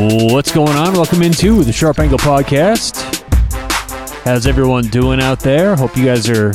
What's going on? Welcome into the Sharp Angle Podcast. How's everyone doing out there? Hope you guys are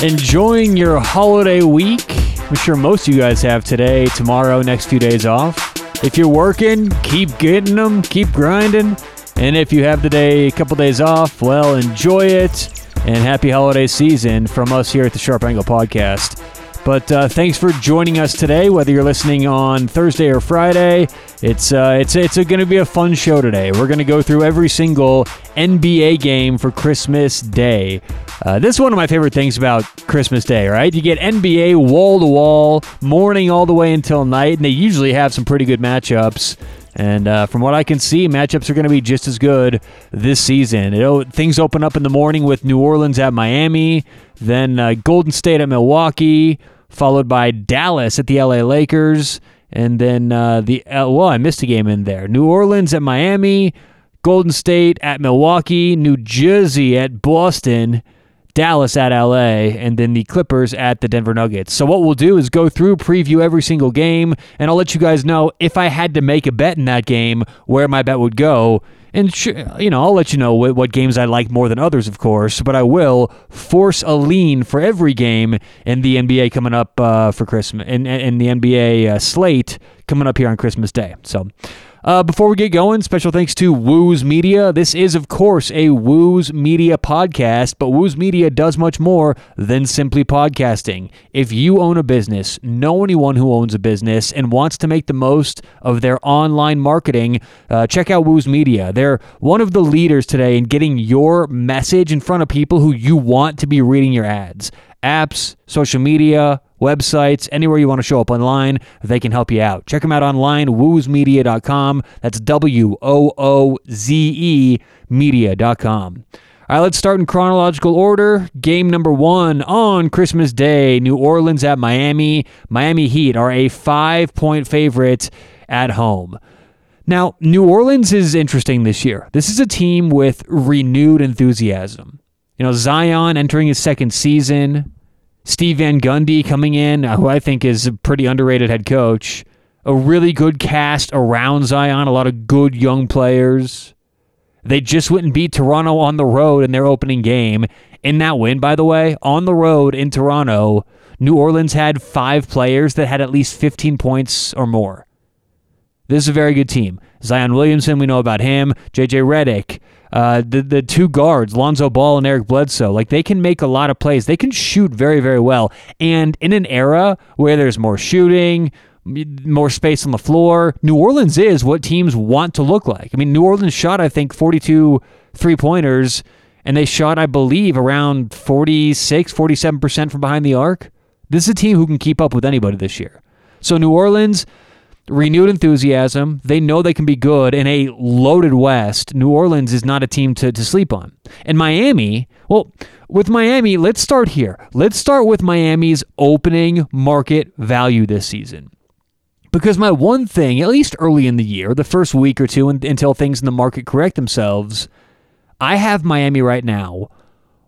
enjoying your holiday week. I'm sure most of you guys have today, tomorrow, next few days off. If you're working, keep getting them, keep grinding. And if you have the day, a couple days off, well, enjoy it. And happy holiday season from us here at the Sharp Angle Podcast. But uh, thanks for joining us today. Whether you're listening on Thursday or Friday, it's uh, it's it's going to be a fun show today. We're going to go through every single NBA game for Christmas Day. Uh, this is one of my favorite things about Christmas Day. Right, you get NBA wall to wall, morning all the way until night, and they usually have some pretty good matchups. And uh, from what I can see, matchups are going to be just as good this season. It'll, things open up in the morning with New Orleans at Miami, then uh, Golden State at Milwaukee, followed by Dallas at the LA Lakers, and then uh, the uh, well, I missed a game in there. New Orleans at Miami, Golden State at Milwaukee, New Jersey at Boston. Dallas at LA, and then the Clippers at the Denver Nuggets. So, what we'll do is go through, preview every single game, and I'll let you guys know if I had to make a bet in that game, where my bet would go. And, you know, I'll let you know what, games I like more than others, of course, but I will force a lean for every game in the NBA coming up uh, for Christmas, in, in the NBA uh, slate coming up here on Christmas Day. So, uh, before we get going, special thanks to Wooze Media. This is, of course, a Wooze Media podcast, but Wooze Media does much more than simply podcasting. If you own a business, know anyone who owns a business, and wants to make the most of their online marketing, uh, check out Wooze Media. They're one of the leaders today in getting your message in front of people who you want to be reading your ads. Apps, social media, websites, anywhere you want to show up online, they can help you out. Check them out online, woozemedia.com. That's W O O Z E media.com. All right, let's start in chronological order. Game number one on Christmas Day New Orleans at Miami. Miami Heat are a five point favorite at home. Now, New Orleans is interesting this year. This is a team with renewed enthusiasm. You know, Zion entering his second season, Steve Van Gundy coming in, uh, who I think is a pretty underrated head coach. A really good cast around Zion, a lot of good young players. They just and beat Toronto on the road in their opening game. In that win, by the way, on the road in Toronto, New Orleans had five players that had at least 15 points or more. This is a very good team. Zion Williamson, we know about him. JJ Redick, uh, the the two guards, Lonzo Ball and Eric Bledsoe, like they can make a lot of plays. They can shoot very very well. And in an era where there's more shooting, more space on the floor, New Orleans is what teams want to look like. I mean, New Orleans shot I think 42 three pointers, and they shot I believe around 46 47 percent from behind the arc. This is a team who can keep up with anybody this year. So New Orleans renewed enthusiasm. They know they can be good in a loaded West. New Orleans is not a team to, to sleep on. And Miami, well, with Miami, let's start here. Let's start with Miami's opening market value this season. Because my one thing, at least early in the year, the first week or two until things in the market correct themselves, I have Miami right now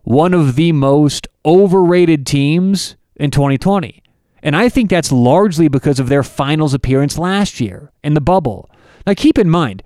one of the most overrated teams in 2020. And I think that's largely because of their finals appearance last year in the bubble. Now, keep in mind,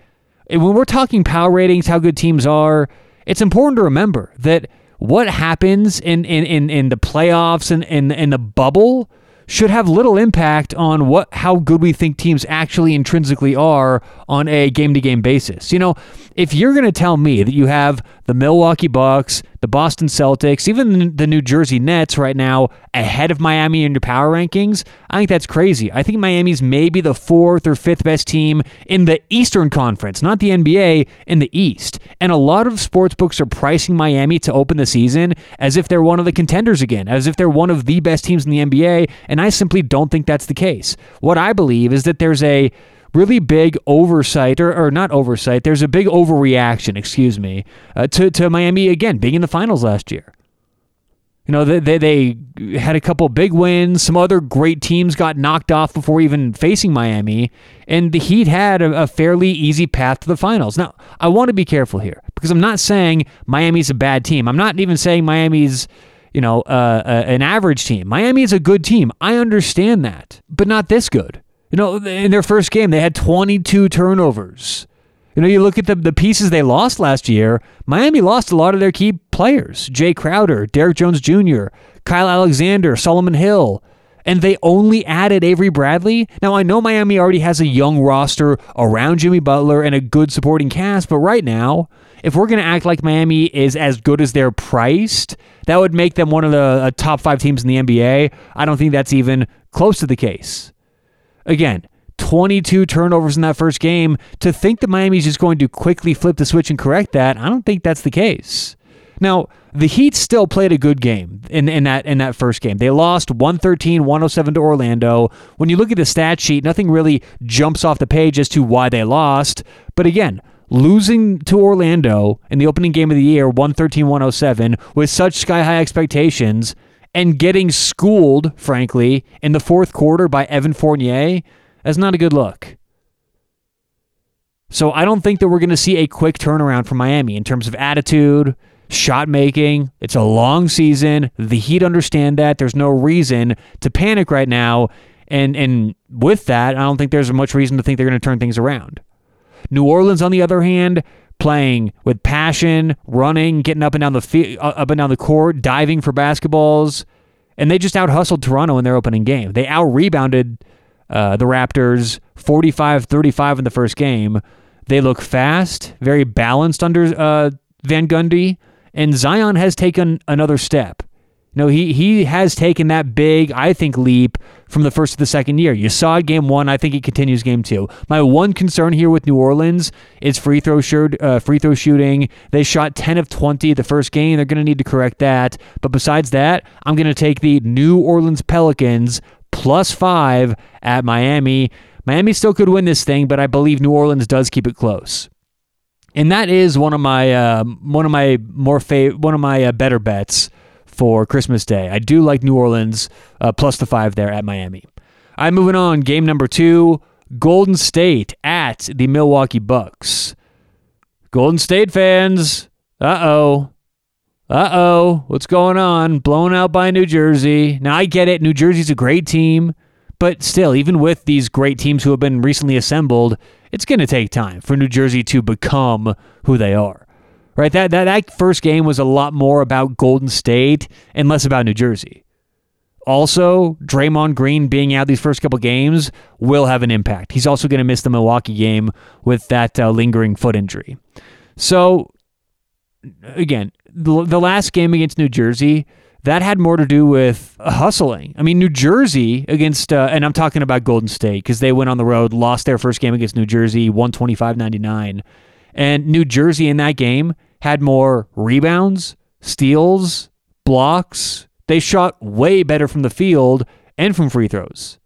eh, when we're talking power ratings, how good teams are, it's important to remember that what happens in, in, in, in the playoffs and in, in the bubble should have little impact on what how good we think teams actually intrinsically are on a game to game basis. You know, if you're going to tell me that you have the Milwaukee Bucks, the Boston Celtics, even the New Jersey Nets right now ahead of Miami in your power rankings, I think that's crazy. I think Miami's maybe the fourth or fifth best team in the Eastern Conference, not the NBA, in the East. And a lot of sports books are pricing Miami to open the season as if they're one of the contenders again, as if they're one of the best teams in the NBA. And I simply don't think that's the case. What I believe is that there's a really big oversight, or, or not oversight, there's a big overreaction, excuse me, uh, to, to Miami again being in the finals last year. You know, they, they, they had a couple big wins. Some other great teams got knocked off before even facing Miami. And the Heat had a, a fairly easy path to the finals. Now, I want to be careful here because I'm not saying Miami's a bad team. I'm not even saying Miami's, you know, uh, uh, an average team. Miami is a good team. I understand that, but not this good. You know, in their first game, they had 22 turnovers. You know, you look at the, the pieces they lost last year. Miami lost a lot of their key players Jae Crowder, Derrick Jones Jr., Kyle Alexander, Solomon Hill, and they only added Avery Bradley. Now, I know Miami already has a young roster around Jimmy Butler and a good supporting cast, but right now, if we're going to act like Miami is as good as they're priced, that would make them one of the uh, top five teams in the NBA. I don't think that's even close to the case. Again, 22 turnovers in that first game. To think that Miami's just going to quickly flip the switch and correct that, I don't think that's the case. Now, the Heat still played a good game in, in that in that first game. They lost 113-107 to Orlando. When you look at the stat sheet, nothing really jumps off the page as to why they lost. But again, losing to Orlando in the opening game of the year, 113-107, with such sky-high expectations and getting schooled, frankly, in the fourth quarter by Evan Fournier, that's not a good look. So I don't think that we're going to see a quick turnaround for Miami in terms of attitude, shot making. It's a long season. The Heat understand that. There's no reason to panic right now. And and with that, I don't think there's much reason to think they're going to turn things around. New Orleans, on the other hand, playing with passion, running, getting up and down the field, uh, up and down the court, diving for basketballs, and they just out hustled Toronto in their opening game. They out rebounded uh, the Raptors 45-35 in the first game. They look fast, very balanced under uh, Van Gundy and Zion has taken another step. No, he he has taken that big, I think, leap from the first to the second year. You saw game one. I think he continues game two. My one concern here with New Orleans is free throw shoot, uh, free throw shooting. They shot 10 of 20 the first game. They're going to need to correct that. But besides that, I'm going to take the New Orleans Pelicans plus five at Miami. Miami still could win this thing, but I believe New Orleans does keep it close and that is one of my uh, one of my more fav- one of my uh, better bets for Christmas Day. I do like New Orleans uh, plus the five there at Miami. I'm moving on. Game number two: Golden State at the Milwaukee Bucks. Golden State fans, uh oh. Uh oh, what's going on? Blown out by New Jersey. Now, I get it. New Jersey's a great team. But still, even with these great teams who have been recently assembled, it's going to take time for New Jersey to become who they are. Right? That, that that first game was a lot more about Golden State and less about New Jersey. Also, Draymond Green being out these first couple games will have an impact. He's also going to miss the Milwaukee game with that uh, lingering foot injury. So, again, the, the last game against New Jersey, that had more to do with hustling. I mean, New Jersey against, uh, and I'm talking about Golden State because they went on the road, lost their first game against New Jersey, 125 99. And New Jersey in that game had more rebounds, steals, blocks. They shot way better from the field and from free throws.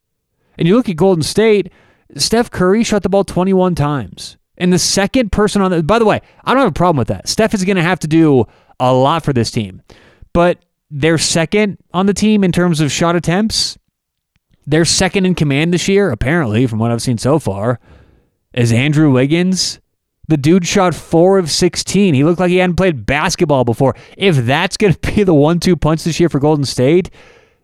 And you look at Golden State, Steph Curry shot the ball 21 times. And the second person on the, by the way, I don't have a problem with that. Steph is going to have to do a lot for this team. But they're second on the team in terms of shot attempts. They're second in command this year, apparently, from what I've seen so far, is Andrew Wiggins. The dude shot four of 16. He looked like he hadn't played basketball before. If that's going to be the one two punch this year for Golden State,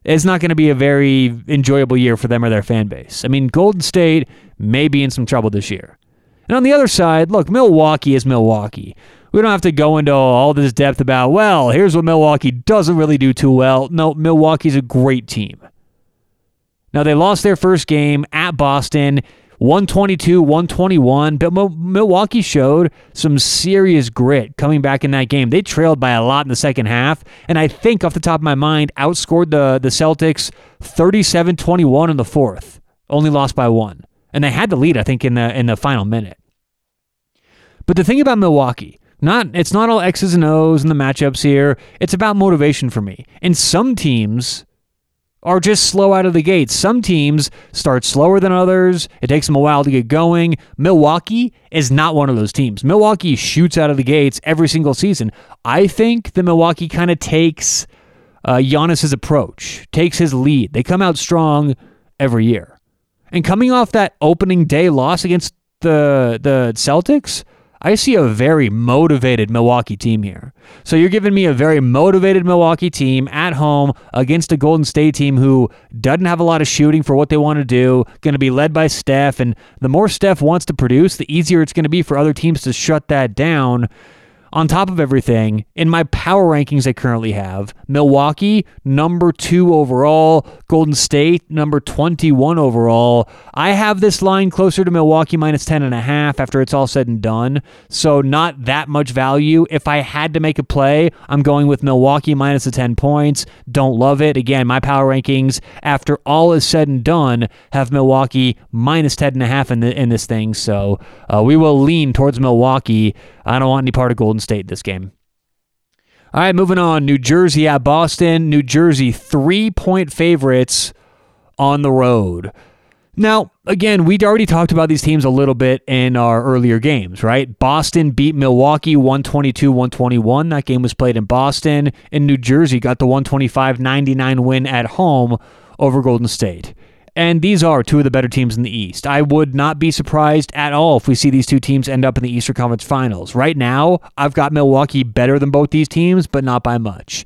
it's not going to be a very enjoyable year for them or their fan base. I mean, Golden State may be in some trouble this year. And on the other side, look, Milwaukee is Milwaukee we don't have to go into all this depth about, well, here's what Milwaukee doesn't really do too well. No, Milwaukee's a great team. Now, they lost their first game at Boston, 122 121, but Milwaukee showed some serious grit coming back in that game. They trailed by a lot in the second half, and I think, off the top of my mind, outscored the, the Celtics 37 21 in the fourth, only lost by one. And they had the lead, I think, in the, in the final minute. But the thing about Milwaukee, not it's not all X's and O's in the matchups here. It's about motivation for me. And some teams are just slow out of the gates. Some teams start slower than others. It takes them a while to get going. Milwaukee is not one of those teams. Milwaukee shoots out of the gates every single season. I think the Milwaukee kind of takes uh, Giannis's approach, takes his lead. They come out strong every year. And coming off that opening day loss against the the Celtics, I see a very motivated Milwaukee team here. So you're giving me a very motivated Milwaukee team at home against a Golden State team who doesn't have a lot of shooting for what they want to do, going to be led by Steph. And the more Steph wants to produce, the easier it's going to be for other teams to shut that down on top of everything, in my power rankings I currently have, Milwaukee, number two overall, Golden State, number 21 overall. I have this line closer to Milwaukee minus 10.5 after it's all said and done. So, not that much value. If I had to make a play, I'm going with Milwaukee minus the 10 points. Don't love it. Again, my power rankings, after all is said and done, have Milwaukee minus 10.5 in, the, in this thing. So, uh, we will lean towards Milwaukee. I don't want any part of Golden State this game. All right, moving on. New Jersey at Boston. New Jersey, three point favorites on the road. Now, again, we'd already talked about these teams a little bit in our earlier games, right? Boston beat Milwaukee 122 121. That game was played in Boston. And New Jersey got the 125 99 win at home over Golden State. And these are two of the better teams in the East. I would not be surprised at all if we see these two teams end up in the Eastern Conference Finals. Right now, I've got Milwaukee better than both these teams, but not by much.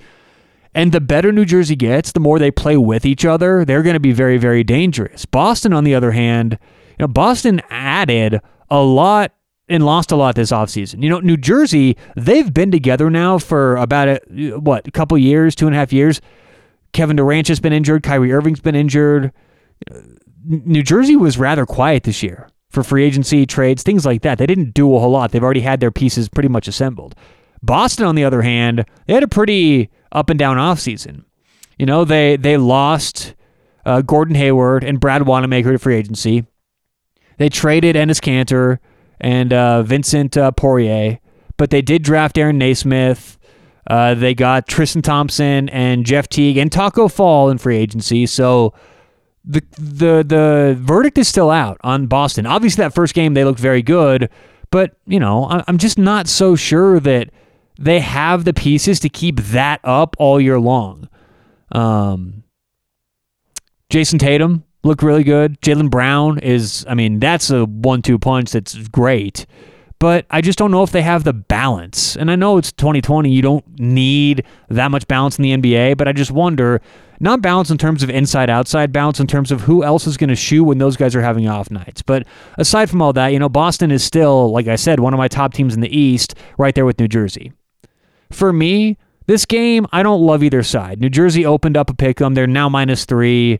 And the better New Jersey gets, the more they play with each other, they're going to be very, very dangerous. Boston, on the other hand, you know, Boston added a lot and lost a lot this offseason. You know, New Jersey, they've been together now for about a, what, a couple years, two and a half years. Kevin Durant has been injured. Kyrie Irving's been injured. New Jersey was rather quiet this year for free agency, trades, things like that. They didn't do a whole lot. They've already had their pieces pretty much assembled. Boston, on the other hand, they had a pretty up and down offseason. You know, they they lost uh, Gordon Hayward and Brad Wanamaker to free agency. They traded Enes Kanter and uh, Vincent uh, Poirier, but they did draft Aaron Nesmith. Uh, they got Tristan Thompson and Jeff Teague and Tacko Fall in free agency. So the the the verdict is still out on Boston. Obviously, that first game they looked very good, but you know I'm just not so sure that they have the pieces to keep that up all year long. Um, Jayson Tatum looked really good. Jaylen Brown is, I mean, that's a one-two punch that's great but I just don't know if they have the balance. And I know it's 2020, you don't need that much balance in the NBA, but I just wonder not balance in terms of inside outside balance in terms of who else is going to shoot when those guys are having off nights. But aside from all that, you know, Boston is still, like I said, one of my top teams in the East, right there with New Jersey. For me, this game, I don't love either side. New Jersey opened up a pick 'em. They're now minus three.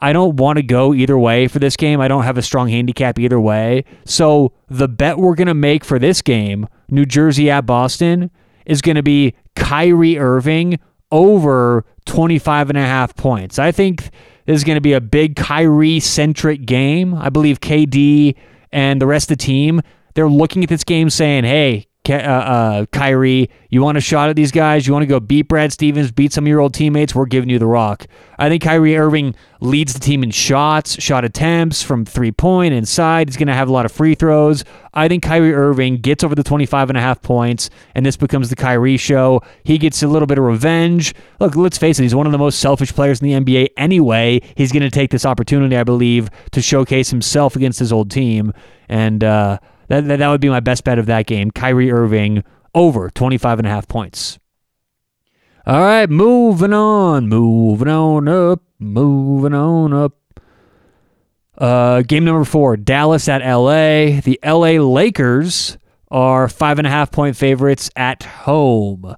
I don't want to go either way for this game. I don't have a strong handicap either way. So the bet we're going to make for this game, New Jersey at Boston, is going to be Kyrie Irving over 25 and a half points. I think this is going to be a big Kyrie centric game. I believe KD and the rest of the team, they're looking at this game saying, hey, uh, uh, Kyrie, you want a shot at these guys? You want to go beat Brad Stevens, beat some of your old teammates? We're giving you the rock. I think Kyrie Irving leads the team in shots, shot attempts from three point inside. He's going to have a lot of free throws. I think Kyrie Irving gets over the 25 and a half points, and this becomes the Kyrie show. He gets a little bit of revenge. Look, let's face it, he's one of the most selfish players in the NBA anyway. He's going to take this opportunity, I believe, to showcase himself against his old team. And, uh, that, that, that would be my best bet of that game. Kyrie Irving over 25 and a half points. All right, moving on, moving on up, moving on up. Uh, game number four, Dallas at LA. The LA Lakers are five and a half point favorites at home.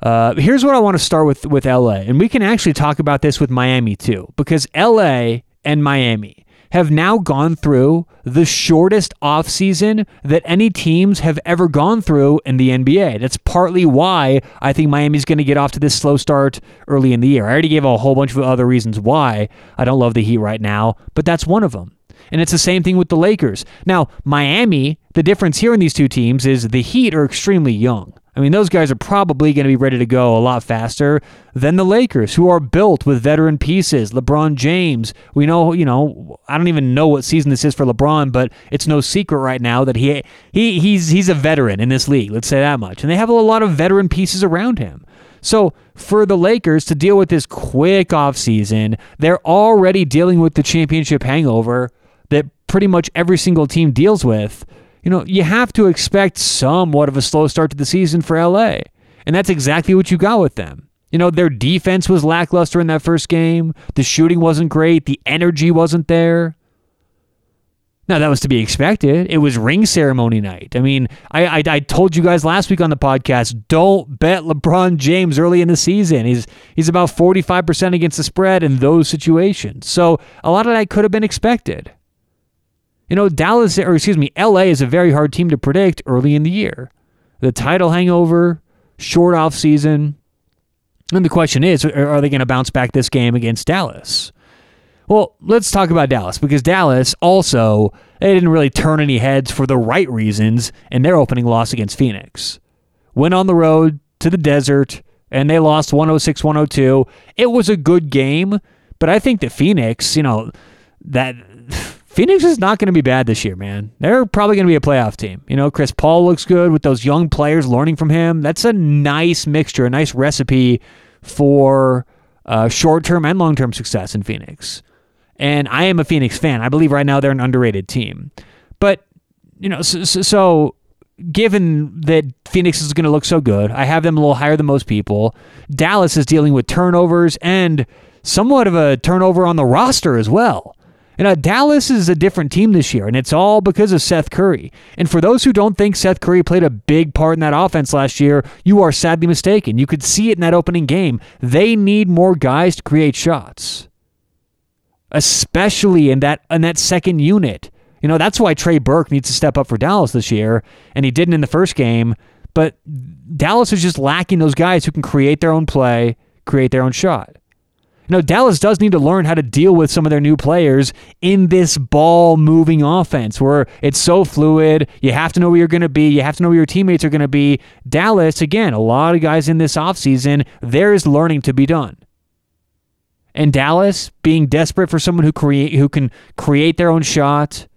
Uh, here's what I want to start with with LA, and we can actually talk about this with Miami too, because LA and Miami have now gone through the shortest offseason that any teams have ever gone through in the NBA. That's partly why I think Miami's going to get off to this slow start early in the year. I already gave a whole bunch of other reasons why I don't love the Heat right now, but that's one of them. And it's the same thing with the Lakers. Now, Miami, the difference here in these two teams is the Heat are extremely young. I mean, those guys are probably going to be ready to go a lot faster than the Lakers, who are built with veteran pieces. LeBron James, we know, you know, I don't even know what season this is for LeBron, but it's no secret right now that he he he's he's a veteran in this league. Let's say that much, and they have a lot of veteran pieces around him. So for the Lakers to deal with this quick offseason, they're already dealing with the championship hangover that pretty much every single team deals with. You know, you have to expect somewhat of a slow start to the season for LA. And that's exactly what you got with them. You know, their defense was lackluster in that first game. The shooting wasn't great. The energy wasn't there. Now, that was to be expected. It was ring ceremony night. I mean, I, I, I, told you guys last week on the podcast don't bet LeBron James early in the season. He's, he's about 45% against the spread in those situations. So a lot of that could have been expected. You know, Dallas, or excuse me, LA is a very hard team to predict early in the year. The title hangover, short off season. And the question is, are they going to bounce back this game against Dallas? Well, let's talk about Dallas because Dallas also they didn't really turn any heads for the right reasons in their opening loss against Phoenix. Went on the road to the desert and they lost 106-102. It was a good game, but I think that Phoenix, you know, that Phoenix is not going to be bad this year, man. They're probably going to be a playoff team. You know, Chris Paul looks good with those young players learning from him. That's a nice mixture, a nice recipe for uh, short term and long term success in Phoenix. And I am a Phoenix fan. I believe right now they're an underrated team. But, you know, so, so given that Phoenix is going to look so good, I have them a little higher than most people. Dallas is dealing with turnovers and somewhat of a turnover on the roster as well. You uh, know, Dallas is a different team this year, and it's all because of Seth Curry. And for those who don't think Seth Curry played a big part in that offense last year, you are sadly mistaken. You could see it in that opening game. They need more guys to create shots especially in that in that second unit. You know, that's why Trey Burke needs to step up for Dallas this year, and he didn't in the first game. But Dallas is just lacking those guys who can create their own play, create their own shot. You know, Dallas does need to learn how to deal with some of their new players in this ball moving offense where it's so fluid. You have to know where you're going to be. You have to know where your teammates are going to be. Dallas, again, a lot of guys in this offseason, there is learning to be done and Dallas being desperate for someone who create who can create their own shot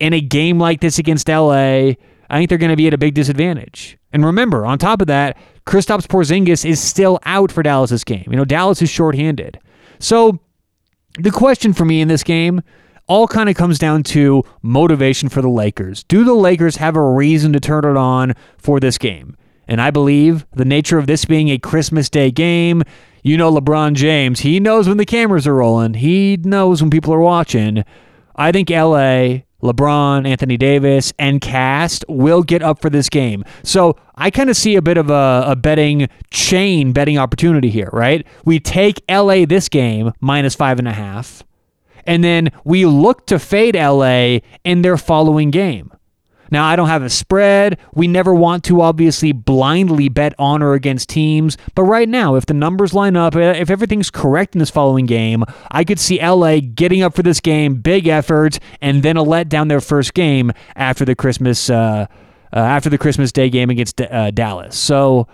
in a game like this against LA, I think they're going to be at a big disadvantage. And remember, on top of that, Kristaps Porzingis is still out for Dallas game. You know, Dallas is shorthanded. So the question for me in this game all kind of comes down to motivation for the Lakers. Do the Lakers have a reason to turn it on for this game? And I believe the nature of this being a Christmas Day game, you know LeBron James, he knows when the cameras are rolling. He knows when people are watching. I think LA, LeBron, Anthony Davis, and cast will get up for this game. So I kind of see a bit of a, a, betting chain betting opportunity here, right? We take LA this game minus five and a half, and then we look to fade LA in their following game. Now, I don't have a spread. We never want to obviously blindly bet on or against teams. But right now, if the numbers line up, if everything's correct in this following game, I could see LA getting up for this game, big effort, and then a letdown their first game after the Christmas. Uh, uh, after the Christmas Day game against uh, Dallas. So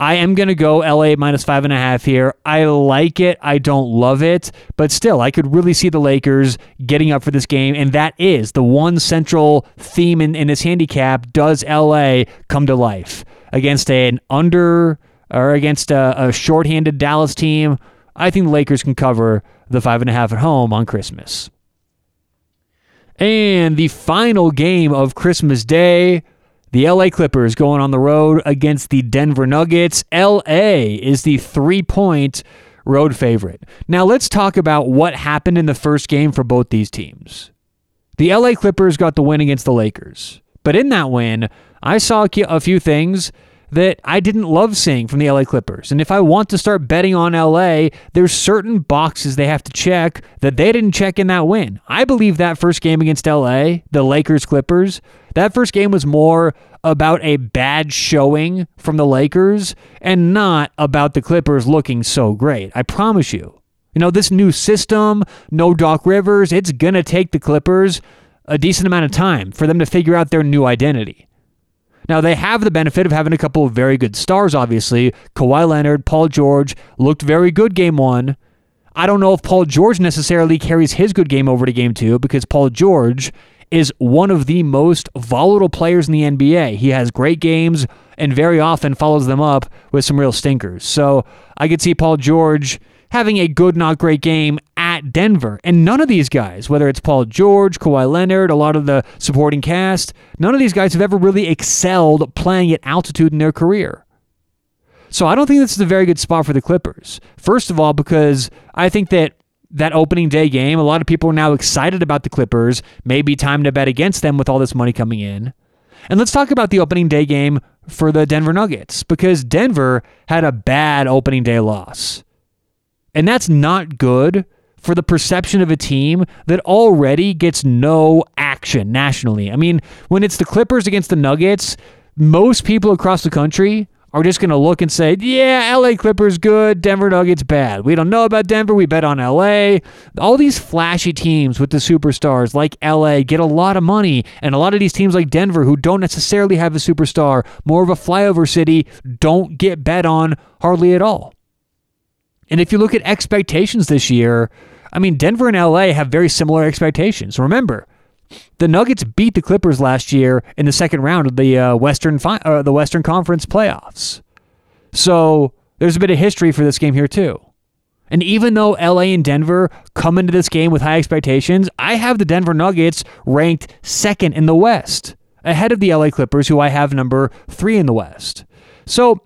I am going to go LA minus five and a half here. I like it. I don't love it, but still, I could really see the Lakers getting up for this game. And that is the one central theme in, in this handicap. Does LA come to life against an under or against a, a shorthanded Dallas team? I think the Lakers can cover the five and a half at home on Christmas. And the final game of Christmas Day the LA Clippers going on the road against the Denver Nuggets. LA is the three point road favorite. Now, let's talk about what happened in the first game for both these teams. The LA Clippers got the win against the Lakers. But in that win, I saw a few things that I didn't love seeing from the LA Clippers. And if I want to start betting on LA, there's certain boxes they have to check that they didn't check in that win. I believe that first game against LA, the Lakers Clippers, that first game was more about a bad showing from the Lakers and not about the Clippers looking so great. I promise you. You know, this new system, no Doc Rivers, it's going to take the Clippers a decent amount of time for them to figure out their new identity. Now, they have the benefit of having a couple of very good stars, obviously. Kawhi Leonard, Paul George looked very good game one. I don't know if Paul George necessarily carries his good game over to game two because Paul George is one of the most volatile players in the NBA. He has great games and very often follows them up with some real stinkers. So I could see Paul George having a good, not great game Denver. And none of these guys, whether it's Paul George, Kawhi Leonard, a lot of the supporting cast, none of these guys have ever really excelled playing at altitude in their career. So I don't think this is a very good spot for the Clippers. First of all, because I think that that opening day game, a lot of people are now excited about the Clippers. Maybe time to bet against them with all this money coming in. And let's talk about the opening day game for the Denver Nuggets because Denver had a bad opening day loss. And that's not good for the perception of a team that already gets no action nationally. I mean, when it's the Clippers against the Nuggets, most people across the country are just going to look and say, yeah, LA Clippers good, Denver Nuggets bad. We don't know about Denver, we bet on LA. All these flashy teams with the superstars like LA get a lot of money, and a lot of these teams like Denver, who don't necessarily have a superstar, more of a flyover city, don't get bet on hardly at all. And if you look at expectations this year, I mean, Denver and LA have very similar expectations. Remember, the Nuggets beat the Clippers last year in the second round of the uh, Western fi- uh, the Western Conference playoffs. So there's a bit of history for this game here too. And even though LA and Denver come into this game with high expectations, I have the Denver Nuggets ranked second in the West, ahead of the LA Clippers, who I have number three in the West. So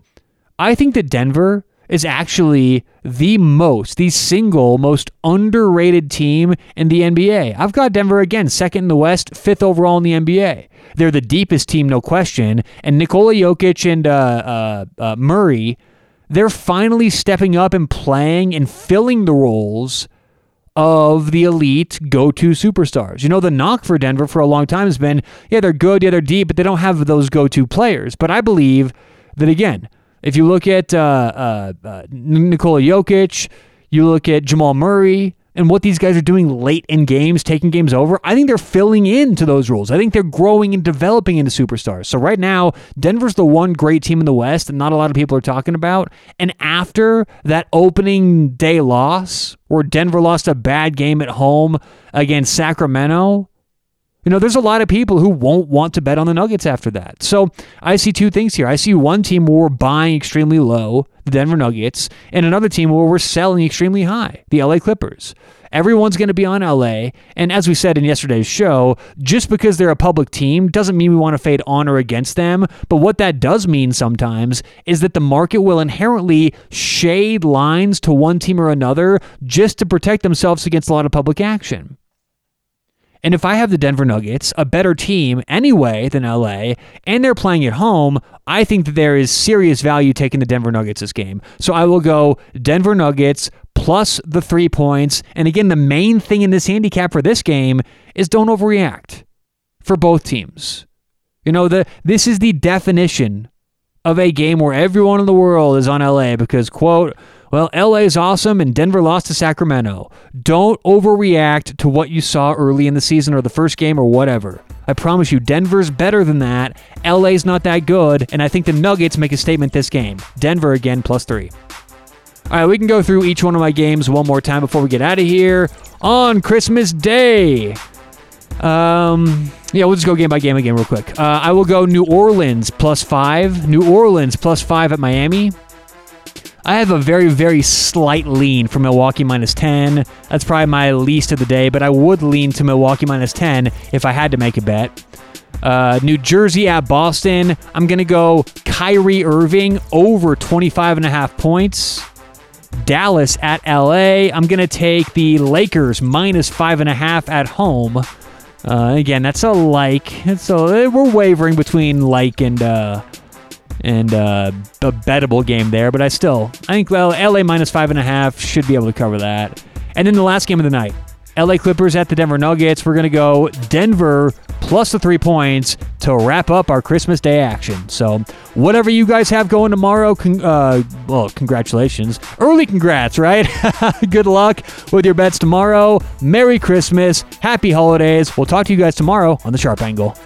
I think that Denver is actually the most, the single most underrated team in the NBA. I've got Denver again, second in the West, fifth overall in the NBA. They're the deepest team, no question. And Nikola Jokic and uh, uh, uh, Murray, they're finally stepping up and playing and filling the roles of the elite go to superstars. You know, the knock for Denver for a long time has been yeah, they're good, yeah, they're deep, but they don't have those go to players. But I believe that, again, if you look at uh, uh, uh, Nikola Jokic, you look at Jamal Murray, and what these guys are doing late in games, taking games over, I think they're filling into those roles. I think they're growing and developing into superstars. So right now, Denver's the one great team in the West that not a lot of people are talking about. And after that opening day loss, where Denver lost a bad game at home against Sacramento, you know, there's a lot of people who won't want to bet on the Nuggets after that. So I see two things here. I see one team where we're buying extremely low, the Denver Nuggets, and another team where we're selling extremely high, the LA Clippers. Everyone's going to be on LA. And as we said in yesterday's show, just because they're a public team doesn't mean we want to fade on or against them. But what that does mean sometimes is that the market will inherently shade lines to one team or another just to protect themselves against a lot of public action. And if I have the Denver Nuggets, a better team anyway than LA, and they're playing at home, I think that there is serious value taking the Denver Nuggets this game. So I will go Denver Nuggets plus the three points. And again, the main thing in this handicap for this game is don't overreact for both teams. You know, the this is the definition of a game where everyone in the world is on LA because, quote, well, LA is awesome and Denver lost to Sacramento. Don't overreact to what you saw early in the season or the first game or whatever. I promise you, Denver's better than that. LA's not that good, and I think the Nuggets make a statement this game. Denver again, plus three. All right, we can go through each one of my games one more time before we get out of here on Christmas Day. Um, yeah, we'll just go game by game again real quick. Uh, I will go New Orleans plus five. New Orleans plus five at Miami. I have a very, very slight lean for Milwaukee minus 10. That's probably my least of the day, but I would lean to Milwaukee minus 10 if I had to make a bet. Uh, New Jersey at Boston. I'm going to go Kyrie Irving over 25 and a half points. Dallas at LA. I'm going to take the Lakers minus five and a half at home. Uh, again, that's a like. So we're wavering between like and uh, and uh, a bettable game there. But I still, I think, well, LA minus five and a half should be able to cover that. And then the last game of the night, LA Clippers at the Denver Nuggets. We're to go Denver plus the three points to wrap up our Christmas Day action. So, whatever you guys have going tomorrow, con- uh, well, congratulations. Early congrats, right? Good luck with your bets tomorrow. Merry Christmas. Happy holidays. We'll talk to you guys tomorrow on the Sharp Angle.